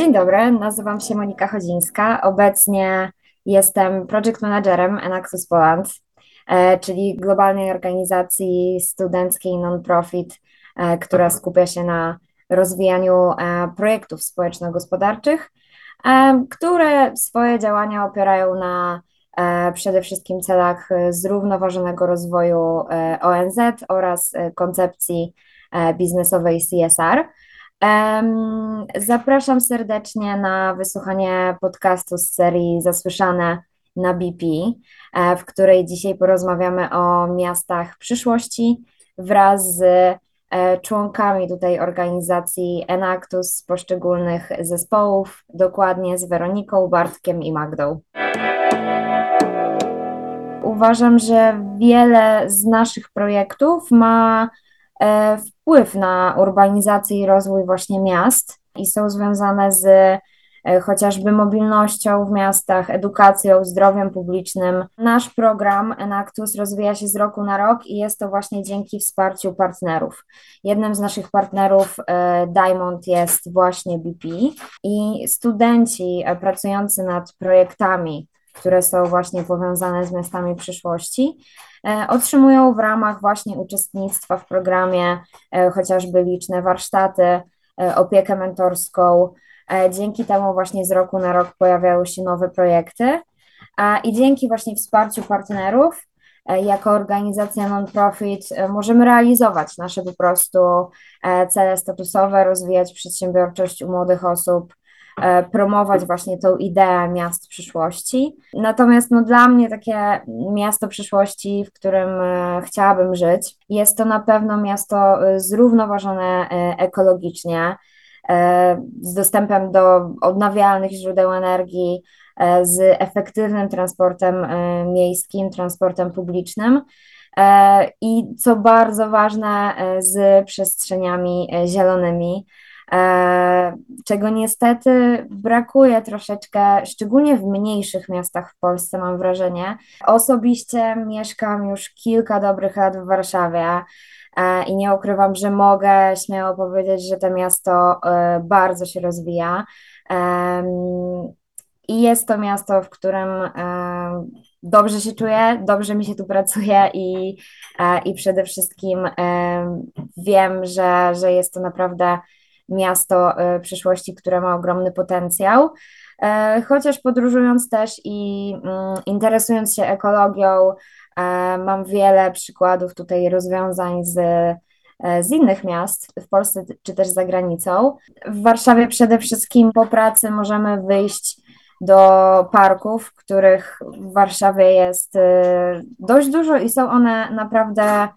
Dzień dobry, nazywam się Monika Chodzińska. Obecnie jestem project managerem Enactus Poland, e, czyli globalnej organizacji studenckiej non-profit, e, która skupia się na rozwijaniu e, projektów społeczno-gospodarczych, które swoje działania opierają na przede wszystkim celach zrównoważonego rozwoju ONZ oraz koncepcji biznesowej CSR. Zapraszam serdecznie na wysłuchanie podcastu z serii Zasłyszane na BP, e, w której dzisiaj porozmawiamy o miastach przyszłości wraz z e, członkami tutaj organizacji Enactus z poszczególnych zespołów, dokładnie z Weroniką, Bartkiem i Magdą. Uważam, że wiele z naszych projektów ma wpływ na urbanizację i rozwój właśnie miast i są związane z e, chociażby mobilnością w miastach, edukacją, zdrowiem publicznym. Nasz program Enactus rozwija się z roku na rok i jest to właśnie dzięki wsparciu partnerów. Jednym z naszych partnerów e, Diamond jest właśnie BP i studenci pracujący nad projektami, które są właśnie powiązane z miastami przyszłości, E, otrzymują w ramach właśnie uczestnictwa w programie e, chociażby liczne warsztaty, e, opiekę mentorską. Dzięki temu właśnie z roku na rok pojawiają się nowe projekty i dzięki właśnie wsparciu partnerów jako organizacja non-profit możemy realizować nasze po prostu cele statusowe, rozwijać przedsiębiorczość u młodych osób, promować właśnie tą ideę miast przyszłości. Natomiast no, dla mnie takie miasto przyszłości, w którym e, chciałabym żyć, jest to na pewno miasto e, zrównoważone ekologicznie, z dostępem do odnawialnych źródeł energii, z efektywnym transportem miejskim, transportem publicznym. I co bardzo ważne, z przestrzeniami zielonymi, E, czego niestety brakuje troszeczkę, szczególnie w mniejszych miastach w Polsce, mam wrażenie. Osobiście mieszkam już kilka dobrych lat w Warszawie. E, I nie ukrywam, że mogę śmiało powiedzieć, że to miasto e, bardzo się rozwija. I jest to miasto, w którym dobrze się czuję, dobrze mi się tu pracuje i, i przede wszystkim wiem, że, że jest to naprawdę miasto e, przyszłości, które ma ogromny potencjał. E, chociaż podróżując też i mm, interesując się ekologią, e, mam wiele przykładów tutaj rozwiązań z, z innych miast w Polsce czy też za granicą. W Warszawie przede wszystkim po pracy możemy wyjść do parków, których w Warszawie jest dość dużo i są one naprawdę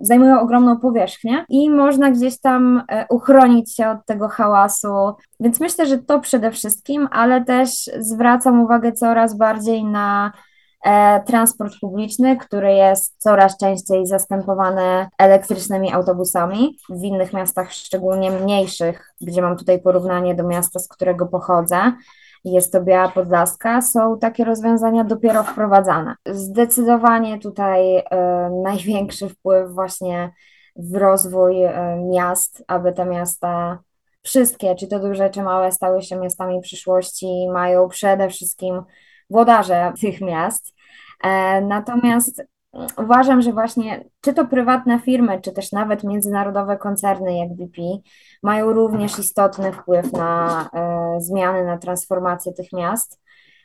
zajmują ogromną powierzchnię i można gdzieś tam e, uchronić się od tego hałasu. Więc myślę, że to przede wszystkim, ale też zwracam uwagę coraz bardziej na e, transport publiczny, który jest coraz częściej zastępowany elektrycznymi autobusami. W innych miastach, szczególnie mniejszych, gdzie mam tutaj porównanie do miasta, z którego pochodzę, jest to Biała Podlaska, są takie rozwiązania dopiero wprowadzane. Zdecydowanie tutaj y, największy wpływ właśnie w rozwój y, miast, aby te miasta wszystkie, czy to duże, czy małe, stały się miastami przyszłości, mają przede wszystkim włodarze tych miast. E, natomiast uważam, że właśnie czy to prywatne firmy, czy też nawet międzynarodowe koncerny jak BP mają również istotny wpływ na e, zmiany, na transformację tych miast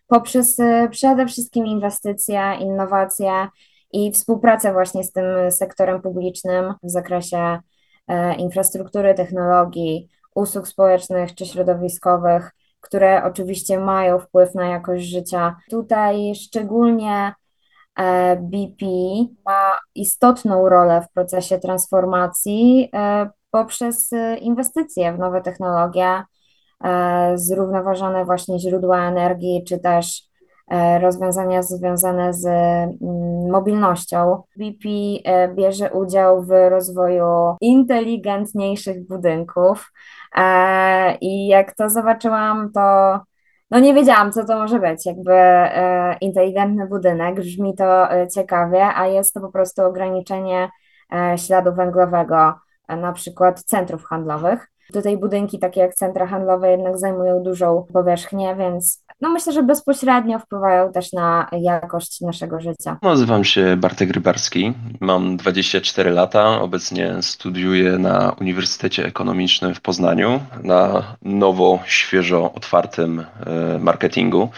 poprzez e, przede wszystkim inwestycje, innowacje i współpracę właśnie z tym sektorem publicznym w zakresie e, infrastruktury, technologii, usług społecznych czy środowiskowych, które oczywiście mają wpływ na jakość życia. Tutaj szczególnie BP ma istotną rolę w procesie transformacji poprzez y, inwestycje w nowe technologie, e, zrównoważone właśnie źródła energii, czy też e, rozwiązania związane z mm, mobilnością. BP e, bierze udział w rozwoju inteligentniejszych budynków i jak to zobaczyłam, to no nie wiedziałam, co to może być, jakby inteligentny budynek, brzmi to ciekawie, a jest to po prostu ograniczenie śladu węglowego na przykład centrów handlowych. Tutaj budynki takie jak centra handlowe jednak zajmują dużą powierzchnię, więc no myślę, że bezpośrednio wpływają też na jakość naszego życia. Nazywam się Bartek Rybarski, mam 24 lata, obecnie studiuję na Uniwersytecie Ekonomicznym w Poznaniu na nowo, świeżo otwartym e, marketingu.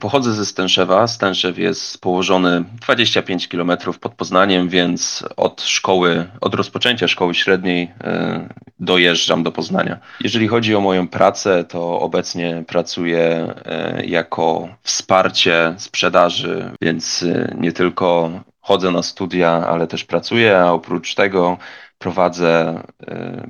Pochodzę ze Stęszewa. Stęszew jest położony 25 km pod Poznaniem, więc od szkoły, od rozpoczęcia szkoły średniej e, dojeżdżam do Poznania. Jeżeli chodzi o moją pracę, to obecnie pracuję e, jako wsparcie sprzedaży, więc e, nie tylko chodzę na studia, ale też pracuję, a oprócz tego prowadzę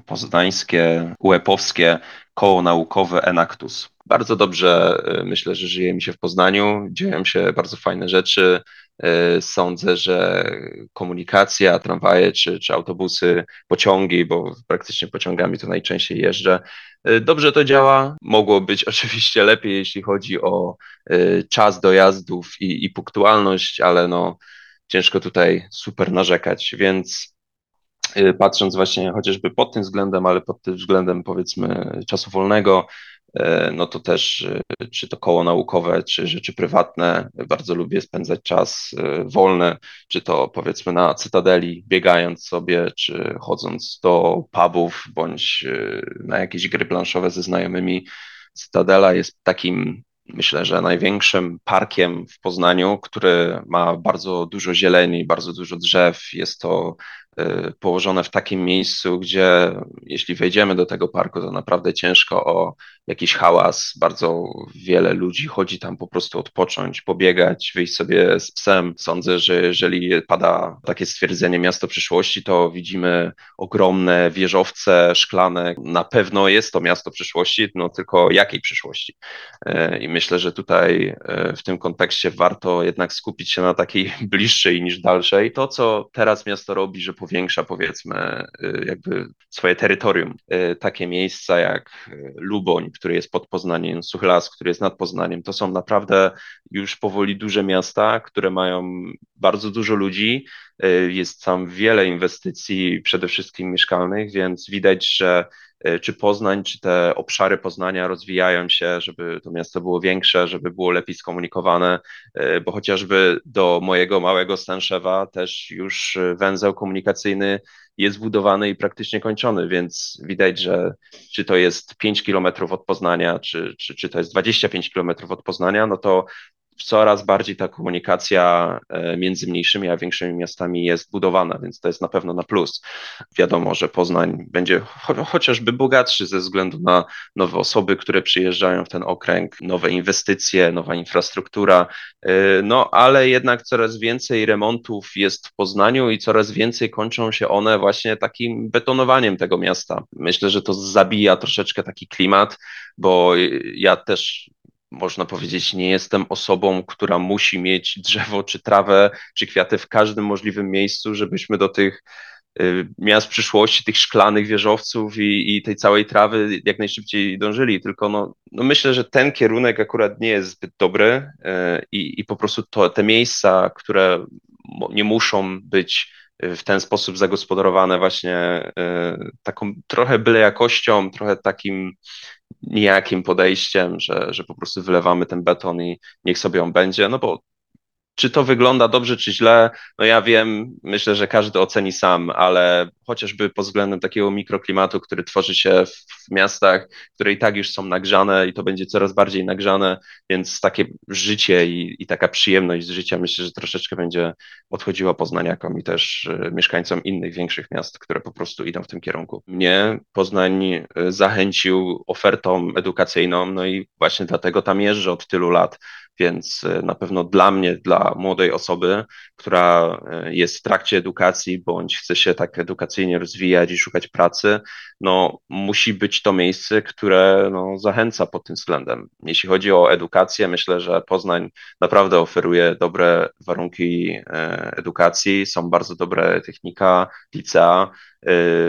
poznańskie, uepowskie koło naukowe Enactus. Bardzo dobrze y, myślę, że żyje mi się w Poznaniu, dzieją się bardzo fajne rzeczy. Y, sądzę, że komunikacja, tramwaje czy, czy autobusy, pociągi, bo praktycznie pociągami to najczęściej jeżdżę, y, dobrze to działa. Mogło być oczywiście lepiej, jeśli chodzi o czas dojazdów i, i punktualność, ale no ciężko tutaj super narzekać, więc patrząc właśnie chociażby pod tym względem, ale pod tym względem powiedzmy czasu wolnego, E, no to też e, czy to koło naukowe, czy rzeczy prywatne, bardzo lubię spędzać czas wolny, czy to powiedzmy na Cytadeli, biegając sobie, czy chodząc do pubów, bądź na jakieś gry planszowe ze znajomymi. Cytadela jest takim myślę, że największym parkiem w Poznaniu, który ma bardzo dużo zieleni, bardzo dużo drzew. Jest to Y, położone w takim miejscu, gdzie jeśli wejdziemy do tego parku, to naprawdę ciężko o jakiś hałas. Bardzo wiele ludzi chodzi tam po prostu odpocząć, pobiegać, wyjść sobie z psem. Sądzę, że jeżeli pada takie stwierdzenie miasto przyszłości, to widzimy ogromne wieżowce szklane. Na pewno jest to miasto przyszłości, no tylko jakiej przyszłości? Y, I myślę, że tutaj y, w tym kontekście warto jednak skupić się na takiej bliższej niż dalszej. To, co teraz miasto robi, że powiększa powiedzmy y, jakby swoje terytorium. Y, takie miejsca jak y, Luboń, który jest pod Poznaniem, Suchlas, który jest nad Poznaniem, to są naprawdę już powoli duże miasta, które mają bardzo dużo ludzi, jest tam wiele inwestycji, przede wszystkim mieszkalnych, więc widać, że czy Poznań, czy te obszary Poznania rozwijają się, żeby to miasto było większe, żeby było lepiej skomunikowane, bo chociażby do mojego małego Stęszewa też już węzeł komunikacyjny jest budowany i praktycznie kończony, więc widać, że czy to jest 5 kilometrów od Poznania, czy, czy, czy to jest 25 kilometrów od Poznania, no to coraz bardziej ta komunikacja e, między mniejszymi a większymi miastami jest budowana, więc to jest na pewno na plus. Wiadomo, że Poznań będzie cho chociażby bogatszy ze względu na nowe osoby, które przyjeżdżają w ten okręg, nowe inwestycje, nowa infrastruktura, e, no ale jednak coraz więcej remontów jest w Poznaniu i coraz więcej kończą się one właśnie takim betonowaniem tego miasta. Myślę, że to zabija troszeczkę taki klimat, bo ja też można powiedzieć, nie jestem osobą, która musi mieć drzewo, czy trawę, czy kwiaty w każdym możliwym miejscu, żebyśmy do tych y, miast przyszłości, tych szklanych wieżowców i, i tej całej trawy jak najszybciej dążyli. Tylko no, no myślę, że ten kierunek akurat nie jest zbyt dobry y, i, i po prostu to, te miejsca, które nie muszą być w ten sposób zagospodarowane właśnie y, taką trochę byle jakością, trochę takim nijakim podejściem, że, że po prostu wylewamy ten beton i niech sobie on będzie, no bo czy to wygląda dobrze, czy źle, no ja wiem, myślę, że każdy oceni sam, ale chociażby pod względem takiego mikroklimatu, który tworzy się w miastach, które i tak już są nagrzane i to będzie coraz bardziej nagrzane, więc takie życie i, i taka przyjemność z życia myślę, że troszeczkę będzie odchodziła poznaniakom i też y, mieszkańcom innych większych miast, które po prostu idą w tym kierunku. Mnie Poznań y, zachęcił ofertą edukacyjną, no i właśnie dlatego tam jeżdżę od tylu lat więc e, na pewno dla mnie, dla młodej osoby, która e, jest w trakcie edukacji bądź chce się tak edukacyjnie rozwijać i szukać pracy, no musi być to miejsce, które no, zachęca pod tym względem. Jeśli chodzi o edukację, myślę, że Poznań naprawdę oferuje dobre warunki e, edukacji, są bardzo dobre technika, licea,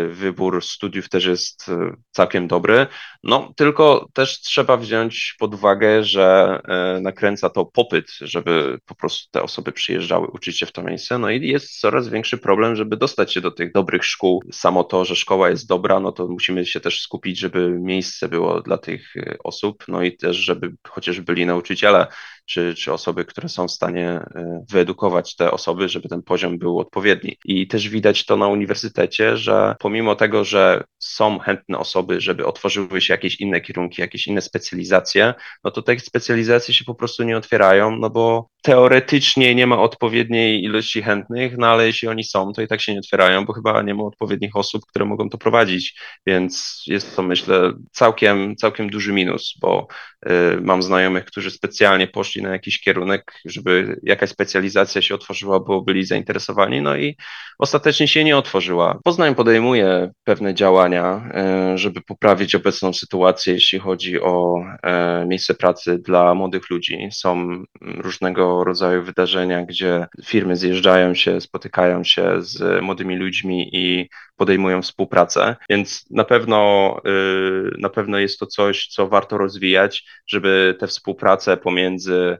wybór studiów też jest całkiem dobry. No, tylko też trzeba wziąć pod uwagę, że nakręca to popyt, żeby po prostu te osoby przyjeżdżały uczyć się w to miejsce. No i jest coraz większy problem, żeby dostać się do tych dobrych szkół. Samo to, że szkoła jest dobra, no to musimy się też skupić, żeby miejsce było dla tych osób, no i też, żeby chociaż byli nauczyciele czy, czy osoby, które są w stanie e, wyedukować te osoby, żeby ten poziom był odpowiedni. I też widać to na uniwersytecie, że pomimo tego, że są chętne osoby, żeby otworzyły się jakieś inne kierunki, jakieś inne specjalizacje, no to te specjalizacje się po prostu nie otwierają, no bo teoretycznie nie ma odpowiedniej ilości chętnych, no ale jeśli oni są, to i tak się nie otwierają, bo chyba nie ma odpowiednich osób, które mogą to prowadzić, więc jest to myślę całkiem, całkiem duży minus, bo y, mam znajomych, którzy specjalnie poszli na jakiś kierunek, żeby jakaś specjalizacja się otworzyła, bo byli zainteresowani, no i ostatecznie się nie otworzyła. Poznań podejmuje pewne działania, y, żeby poprawić obecną sytuację, jeśli chodzi o y, miejsce pracy dla młodych ludzi. Są różnego rodzaju wydarzenia, gdzie firmy zjeżdżają się, spotykają się z młodymi ludźmi i podejmują współpracę, więc na pewno, y, na pewno jest to coś, co warto rozwijać, żeby te współprace pomiędzy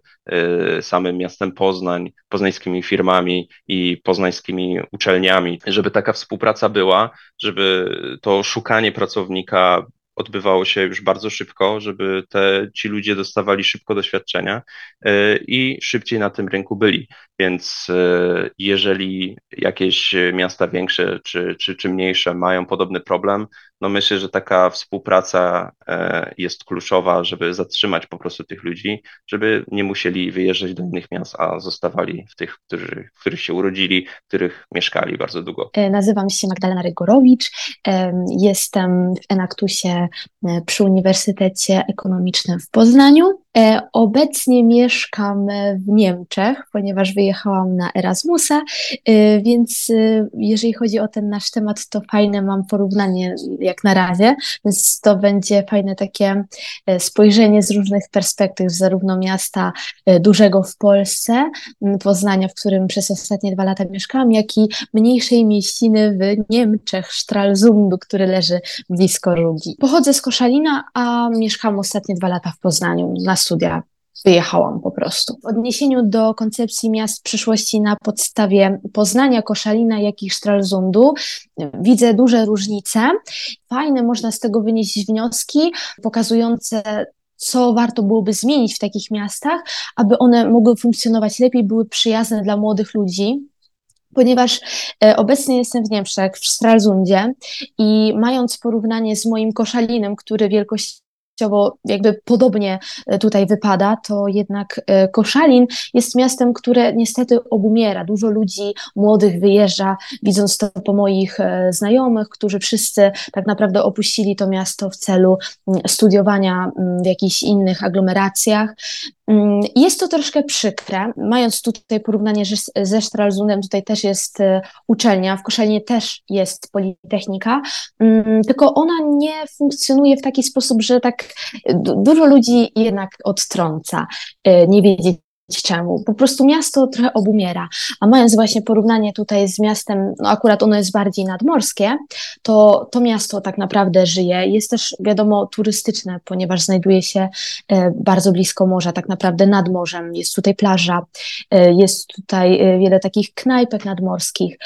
y, samym miastem Poznań, poznańskimi firmami i poznańskimi uczelniami, żeby taka współpraca była, żeby to szukanie pracownika odbywało się już bardzo szybko, żeby te, ci ludzie dostawali szybko doświadczenia e, i szybciej na tym rynku byli. Więc e, jeżeli jakieś miasta większe czy, czy, czy mniejsze mają podobny problem, no myślę, że taka współpraca e, jest kluczowa, żeby zatrzymać po prostu tych ludzi, żeby nie musieli wyjeżdżać do innych miast, a zostawali w tych, którzy, w których się urodzili, w których mieszkali bardzo długo. E, nazywam się Magdalena Rygorowicz, jestem w Enaktusie e, przy Uniwersytecie Ekonomicznym w Poznaniu. Obecnie mieszkam w Niemczech, ponieważ wyjechałam na Erasmusa, więc jeżeli chodzi o ten nasz temat, to fajne mam porównanie jak na razie, więc to będzie fajne takie e, spojrzenie z różnych perspektyw, zarówno miasta e, dużego w Polsce, Poznania, w którym przez ostatnie dwa lata mieszkałam, jak i mniejszej mieściny w Niemczech, Stralsundu, który leży blisko Rugi. Pochodzę z Koszalina, a mieszkam ostatnie dwa lata w Poznaniu na studia wyjechałam po prostu. W odniesieniu do koncepcji miast przyszłości na podstawie Poznania, Koszalina, jak i Stralsundu widzę duże różnice. Fajne, można z tego wynieść wnioski pokazujące co warto byłoby zmienić w takich miastach, aby one mogły funkcjonować lepiej, były przyjazne dla młodych ludzi, ponieważ e, obecnie jestem w Niemczech, w Stralsundzie i mając porównanie z moim koszalinem, który wielkość jakby podobnie e, tutaj wypada, to jednak e, Koszalin jest miastem, które niestety obumiera. Dużo ludzi młodych wyjeżdża, widząc to po moich e, znajomych, którzy wszyscy tak naprawdę opuścili to miasto w celu mm, studiowania mm, w jakichś innych aglomeracjach. Mm, jest to troszkę przykre, mając tutaj porównanie ze Stralsundem, tutaj też jest e, uczelnia, w Koszalinie też jest Politechnika, mm, tylko ona nie funkcjonuje w taki sposób, że tak dużo ludzi jednak odtrąca, e, nie wiedzieć czemu. Po prostu miasto trochę obumiera. A mając właśnie porównanie tutaj z miastem, no akurat ono jest bardziej nadmorskie, to to miasto tak naprawdę żyje. Jest też wiadomo turystyczne, ponieważ znajduje się e, bardzo blisko morza, tak naprawdę nad morzem. Jest tutaj plaża, e, jest tutaj e, wiele takich knajpek nadmorskich.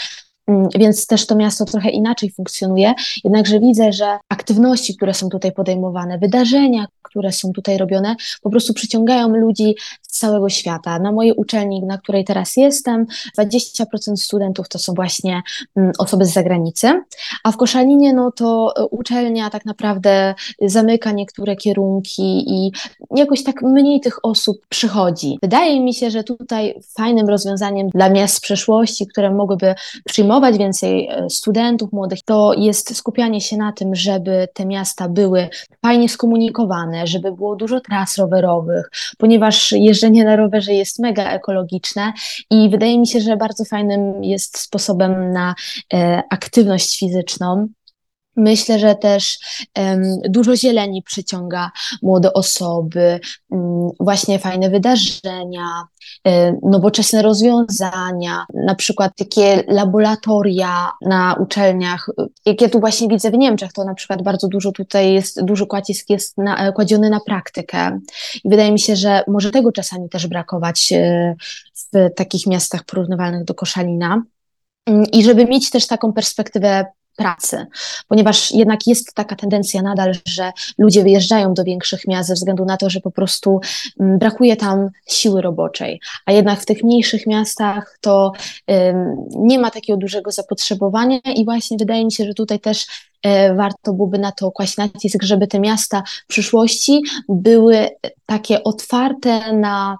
Mm, więc też to miasto trochę inaczej funkcjonuje. Jednakże widzę, że aktywności, które są tutaj podejmowane, wydarzenia, które są tutaj robione, po prostu przyciągają ludzi całego świata. Na mojej uczelni, na której teraz jestem, 20% studentów to są właśnie mm, osoby z zagranicy, a w Koszalinie no to uczelnia tak naprawdę zamyka niektóre kierunki i jakoś tak mniej tych osób przychodzi. Wydaje mi się, że tutaj fajnym rozwiązaniem dla miast przyszłości, które mogłyby przyjmować więcej e, studentów młodych, to jest skupianie się na tym, żeby te miasta były fajnie skomunikowane, żeby było dużo tras rowerowych, ponieważ jeżdżenie na rowerze jest mega ekologiczne i wydaje mi się, że bardzo fajnym jest sposobem na e, aktywność fizyczną Myślę, że też um, dużo zieleni przyciąga młode osoby, um, właśnie fajne wydarzenia, um, nowoczesne rozwiązania, na przykład takie laboratoria na uczelniach, jak ja tu właśnie widzę w Niemczech, to na przykład bardzo dużo tutaj jest, duży kładzisk jest na, kładziony na praktykę. I wydaje mi się, że może tego czasami też brakować e, w takich miastach porównywalnych do Koszalina. I żeby mieć też taką perspektywę pracy, ponieważ jednak jest taka tendencja nadal, że ludzie wyjeżdżają do większych miast ze względu na to, że po prostu mm, brakuje tam siły roboczej, a jednak w tych mniejszych miastach to nie ma takiego dużego zapotrzebowania i właśnie wydaje mi się, że tutaj też e, warto byłoby na to kłaść nacisk, żeby te miasta w przyszłości były takie otwarte na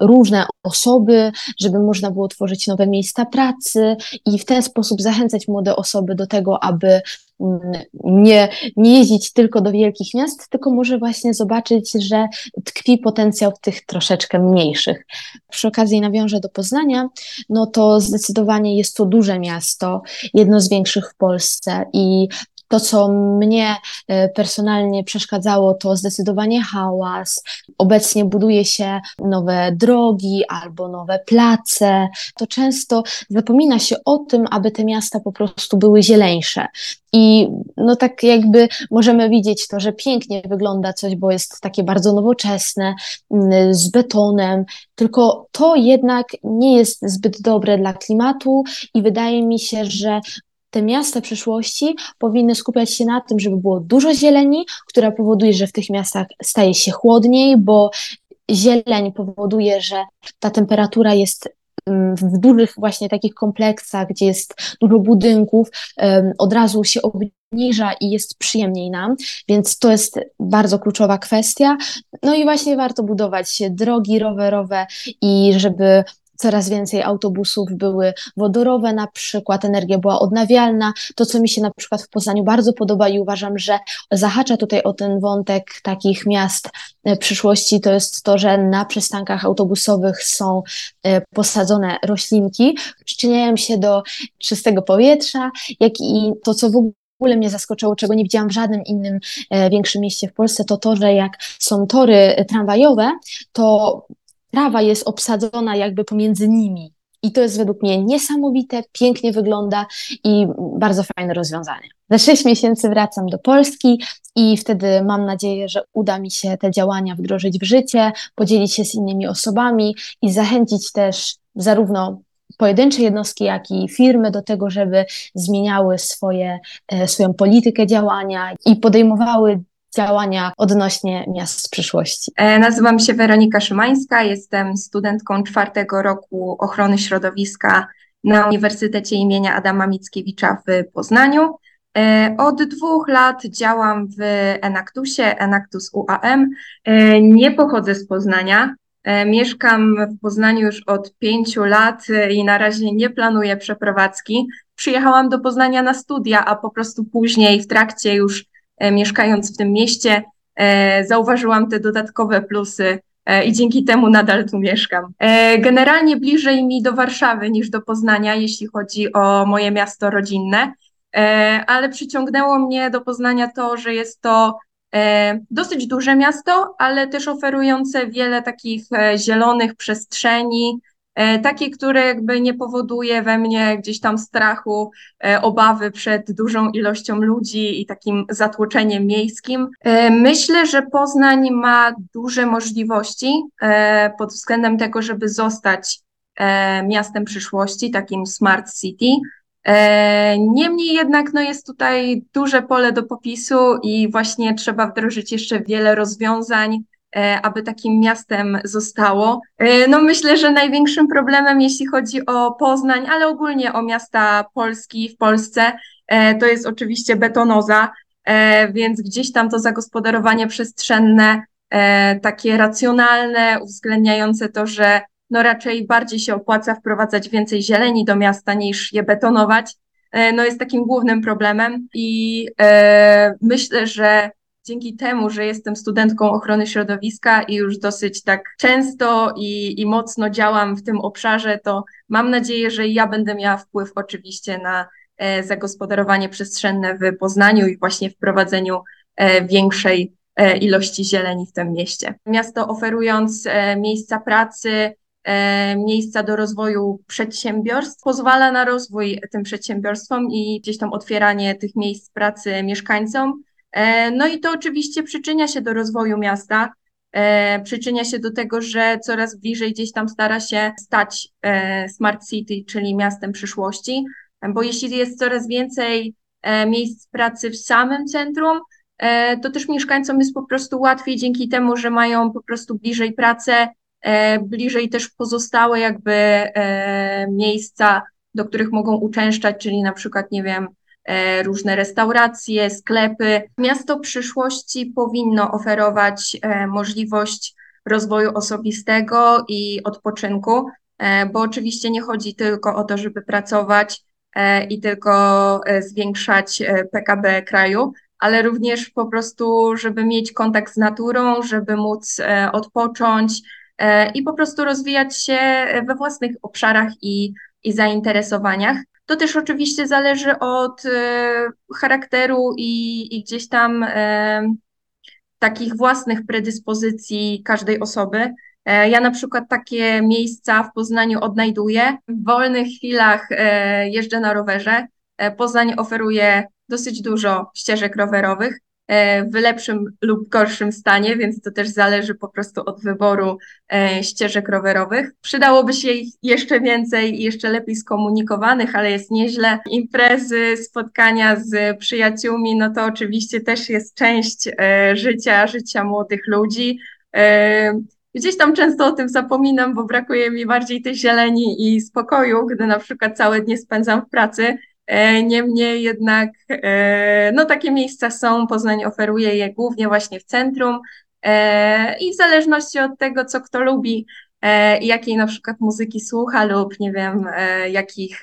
różne osoby, żeby można było tworzyć nowe miejsca pracy i w ten sposób zachęcać młode osoby do tego, aby mm, nie, nie jeździć tylko do wielkich miast, tylko może właśnie zobaczyć, że tkwi potencjał w tych troszeczkę mniejszych. Przy okazji nawiążę do Poznania, no to zdecydowanie jest to duże miasto, jedno z większych w Polsce i to, co mnie e, personalnie przeszkadzało, to zdecydowanie hałas. Obecnie buduje się nowe drogi albo nowe place. To często zapomina się o tym, aby te miasta po prostu były zieleńsze. I no tak jakby możemy widzieć to, że pięknie wygląda coś, bo jest takie bardzo nowoczesne, mm, z betonem, tylko to jednak nie jest zbyt dobre dla klimatu i wydaje mi się, że te miasta przyszłości powinny skupiać się na tym, żeby było dużo zieleni, która powoduje, że w tych miastach staje się chłodniej, bo zieleń powoduje, że ta temperatura jest mm, w dużych właśnie takich kompleksach, gdzie jest dużo budynków, od razu się obniża i jest przyjemniej nam, więc to jest bardzo kluczowa kwestia. No i właśnie warto budować drogi rowerowe i żeby coraz więcej autobusów były wodorowe na przykład, energia była odnawialna. To, co mi się na przykład w Poznaniu bardzo podoba i uważam, że zahacza tutaj o ten wątek takich miast e, przyszłości, to jest to, że na przystankach autobusowych są e, posadzone roślinki, przyczyniają się do czystego powietrza, jak i to, co w ogóle w ogóle mnie zaskoczyło, czego nie widziałam w żadnym innym e, większym mieście w Polsce, to to, że jak są tory tramwajowe, to trawa jest obsadzona jakby pomiędzy nimi. I to jest według mnie niesamowite, pięknie wygląda i bardzo fajne rozwiązanie. Za sześć miesięcy wracam do Polski i wtedy mam nadzieję, że uda mi się te działania wdrożyć w życie, podzielić się z innymi osobami i zachęcić też zarówno pojedyncze jednostki, jak i firmy do tego, żeby zmieniały swoje, e, swoją politykę działania i podejmowały działania odnośnie miast przyszłości. E, nazywam się Weronika Szymańska, jestem studentką czwartego roku ochrony środowiska na Uniwersytecie imienia Adama Mickiewicza w Poznaniu. E, od dwóch lat działam w Enaktusie, Enaktus UAM. E, nie pochodzę z Poznania. Mieszkam w Poznaniu już od pięciu lat i na razie nie planuję przeprowadzki. Przyjechałam do Poznania na studia, a po prostu później w trakcie już mieszkając w tym mieście, e, zauważyłam te dodatkowe plusy e, i dzięki temu nadal tu mieszkam. Generalnie bliżej mi do Warszawy niż do Poznania, jeśli chodzi o moje miasto rodzinne, ale przyciągnęło mnie do Poznania to, że jest to dosyć duże miasto, ale też oferujące wiele takich zielonych przestrzeni, E, takie, które jakby nie powoduje we mnie gdzieś tam strachu, e, obawy przed dużą ilością ludzi i takim zatłoczeniem miejskim. E, myślę, że Poznań ma duże możliwości pod względem tego, żeby zostać miastem przyszłości, takim smart city. Niemniej jednak no jest tutaj duże pole do popisu i właśnie trzeba wdrożyć jeszcze wiele rozwiązań, aby takim miastem zostało. E, no myślę, że największym problemem, jeśli chodzi o Poznań, ale ogólnie o miasta Polski w Polsce, e, to jest oczywiście betonoza, więc gdzieś tam to zagospodarowanie przestrzenne, takie racjonalne, uwzględniające to, że no raczej bardziej się opłaca wprowadzać więcej zieleni do miasta niż je betonować, no jest takim głównym problemem i myślę, że dzięki temu, że jestem studentką ochrony środowiska i już dosyć tak często i, i mocno działam w tym obszarze, to mam nadzieję, że ja będę miała wpływ oczywiście na zagospodarowanie przestrzenne w Poznaniu i właśnie wprowadzeniu większej ilości zieleni w tym mieście. Miasto oferując miejsca pracy, miejsca do rozwoju przedsiębiorstw, pozwala na rozwój tym przedsiębiorstwom i gdzieś tam otwieranie tych miejsc pracy mieszkańcom. No i to oczywiście przyczynia się do rozwoju miasta, przyczynia się do tego, że coraz bliżej gdzieś tam stara się stać Smart City, czyli miastem przyszłości, bo jeśli jest coraz więcej miejsc pracy w samym centrum, to też mieszkańcom jest po prostu łatwiej dzięki temu, że mają po prostu bliżej pracę, E, bliżej też pozostałe jakby e, miejsca, do których mogą uczęszczać, czyli na przykład, nie wiem, e, różne restauracje, sklepy. Miasto przyszłości powinno oferować możliwość rozwoju osobistego i odpoczynku, bo oczywiście nie chodzi tylko o to, żeby pracować i tylko zwiększać PKB kraju, ale również po prostu, żeby mieć kontakt z naturą, żeby móc odpocząć, E, i po prostu rozwijać się we własnych obszarach i, i zainteresowaniach. To też oczywiście zależy od e, charakteru i, i gdzieś tam e, takich własnych predyspozycji każdej osoby. Ja na przykład takie miejsca w Poznaniu odnajduję. W wolnych chwilach jeżdżę na rowerze. Poznań oferuje dosyć dużo ścieżek rowerowych. E, w lepszym lub gorszym stanie, więc to też zależy po prostu od wyboru e, ścieżek rowerowych. Przydałoby się ich jeszcze więcej i jeszcze lepiej skomunikowanych, ale jest nieźle. Imprezy, spotkania z przyjaciółmi, no to oczywiście też jest część e, życia, życia młodych ludzi. Gdzieś tam często o tym zapominam, bo brakuje mi bardziej tej zieleni i spokoju, gdy na przykład całe dnie spędzam w pracy, niemniej jednak e, no, takie miejsca są, Poznań oferuje je głównie właśnie w centrum e, i w zależności od tego, co kto lubi, jakiej na przykład muzyki słucha lub nie wiem, jakich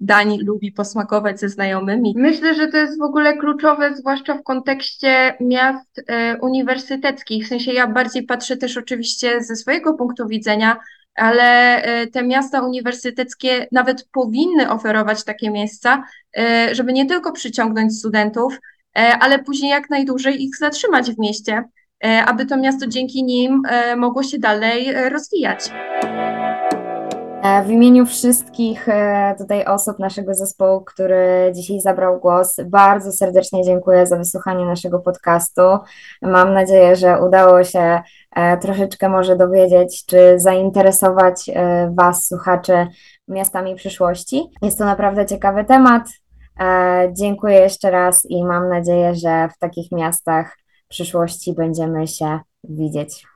dań lubi posmakować ze znajomymi. Myślę, że to jest w ogóle kluczowe, zwłaszcza w kontekście miast uniwersyteckich. W sensie ja bardziej patrzę też oczywiście ze swojego punktu widzenia, ale e, te miasta uniwersyteckie nawet powinny oferować takie miejsca, e, żeby nie tylko przyciągnąć studentów, e, ale później jak najdłużej ich zatrzymać w mieście, aby to miasto dzięki nim mogło się dalej rozwijać. W imieniu wszystkich tutaj osób naszego zespołu, który dzisiaj zabrał głos, bardzo serdecznie dziękuję za wysłuchanie naszego podcastu. Mam nadzieję, że udało się E, troszeczkę może dowiedzieć, czy zainteresować e, Was, słuchacze, miastami przyszłości. Jest to naprawdę ciekawy temat. E, dziękuję jeszcze raz i mam nadzieję, że w takich miastach przyszłości będziemy się widzieć.